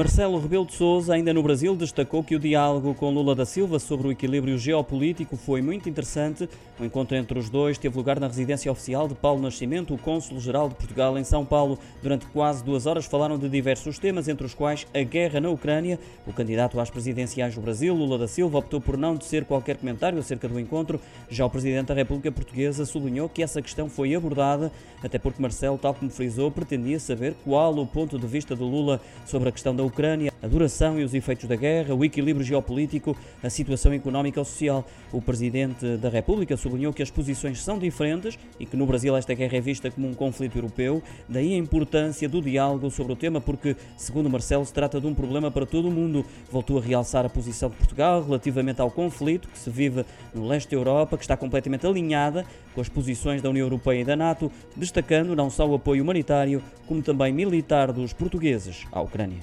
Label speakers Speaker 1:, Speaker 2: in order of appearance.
Speaker 1: Marcelo Rebelo de Sousa, ainda no Brasil, destacou que o diálogo com Lula da Silva sobre o equilíbrio geopolítico foi muito interessante. O encontro entre os dois teve lugar na residência oficial de Paulo Nascimento, o cônsul-geral de Portugal em São Paulo. Durante quase duas horas falaram de diversos temas, entre os quais a guerra na Ucrânia. O candidato às presidenciais do Brasil, Lula da Silva, optou por não tecer qualquer comentário acerca do encontro. Já o presidente da República Portuguesa sublinhou que essa questão foi abordada, até porque Marcelo, tal como frisou, pretendia saber qual o ponto de vista de Lula sobre a questão da Ucrânia, a duração e os efeitos da guerra, o equilíbrio geopolítico, a situação económica ou social. O Presidente da República sublinhou que as posições são diferentes e que no Brasil esta guerra é vista como um conflito europeu, daí a importância do diálogo sobre o tema, porque, segundo Marcelo, se trata de um problema para todo o mundo. Voltou a realçar a posição de Portugal relativamente ao conflito que se vive no leste da Europa, que está completamente alinhada com as posições da União Europeia e da NATO, destacando não só o apoio humanitário, como também militar dos portugueses à Ucrânia.